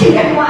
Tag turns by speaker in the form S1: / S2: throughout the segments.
S1: 这个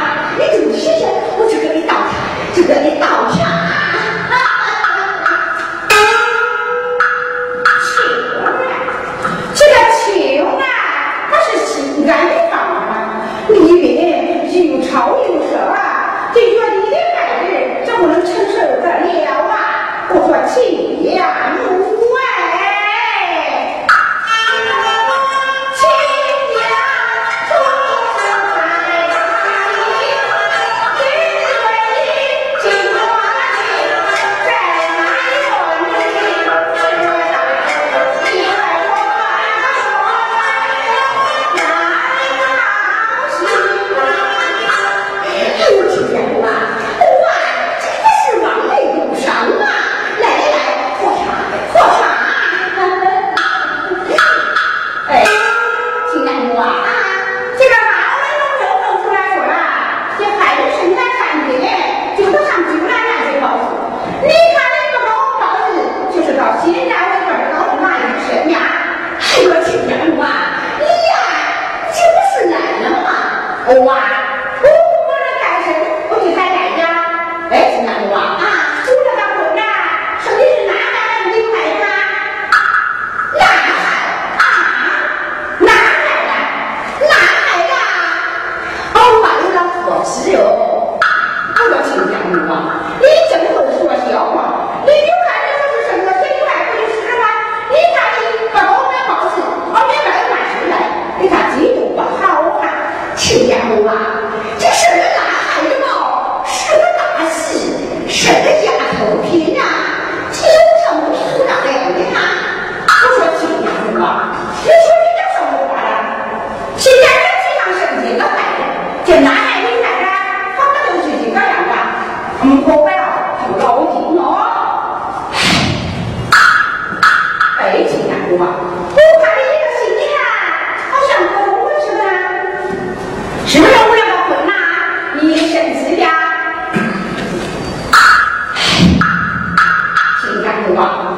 S1: Pak